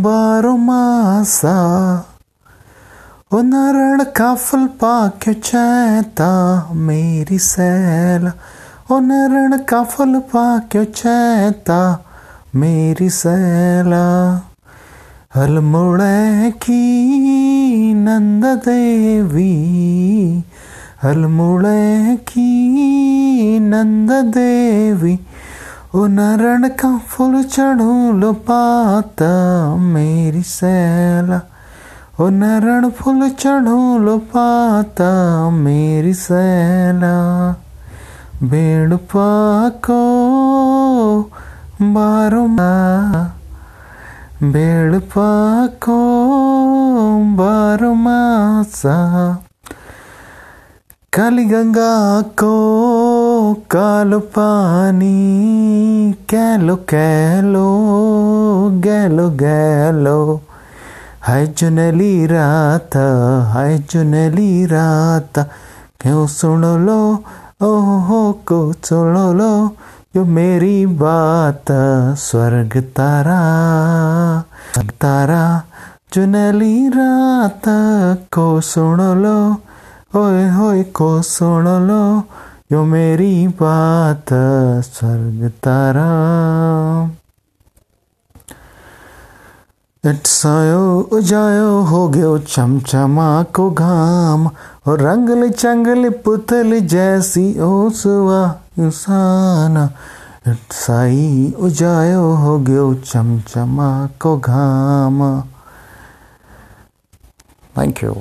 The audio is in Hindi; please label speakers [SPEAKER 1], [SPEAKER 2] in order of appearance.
[SPEAKER 1] बारो मासा नरण काफल पाके चैता मेरी सैला, ओ नरण काफल पाके चैता मेरी सैला। हल मुड़े की नंद देवी हल की नंद नारण का फूल चढ़ू लो पाता मेरी सैला। ओ नारायण फूल चढ़ू लो पाता मेरी सैला। बेड़ पाको बारो बेड़ पाको बारो मासा काली गंगा को कालो पानी कैलो कैलो गैलो गैलो हाय चुनली रात, हाय चुनली रात, क्यों सुन लो? ओहो को सुन लो? जो मेरी बात, स्वर्ग तारा तारा। चुनली रात को सुन लो? ओए होए को सुन लो? जो मेरी बात स्वर्ग तारा। सायो उजायो हो गयो चमचमा को घाम, और रंगल चंगल पुतल जैसी ओसवा इंसान। साई उजायो हो गयो चमचमा को घाम। Thank you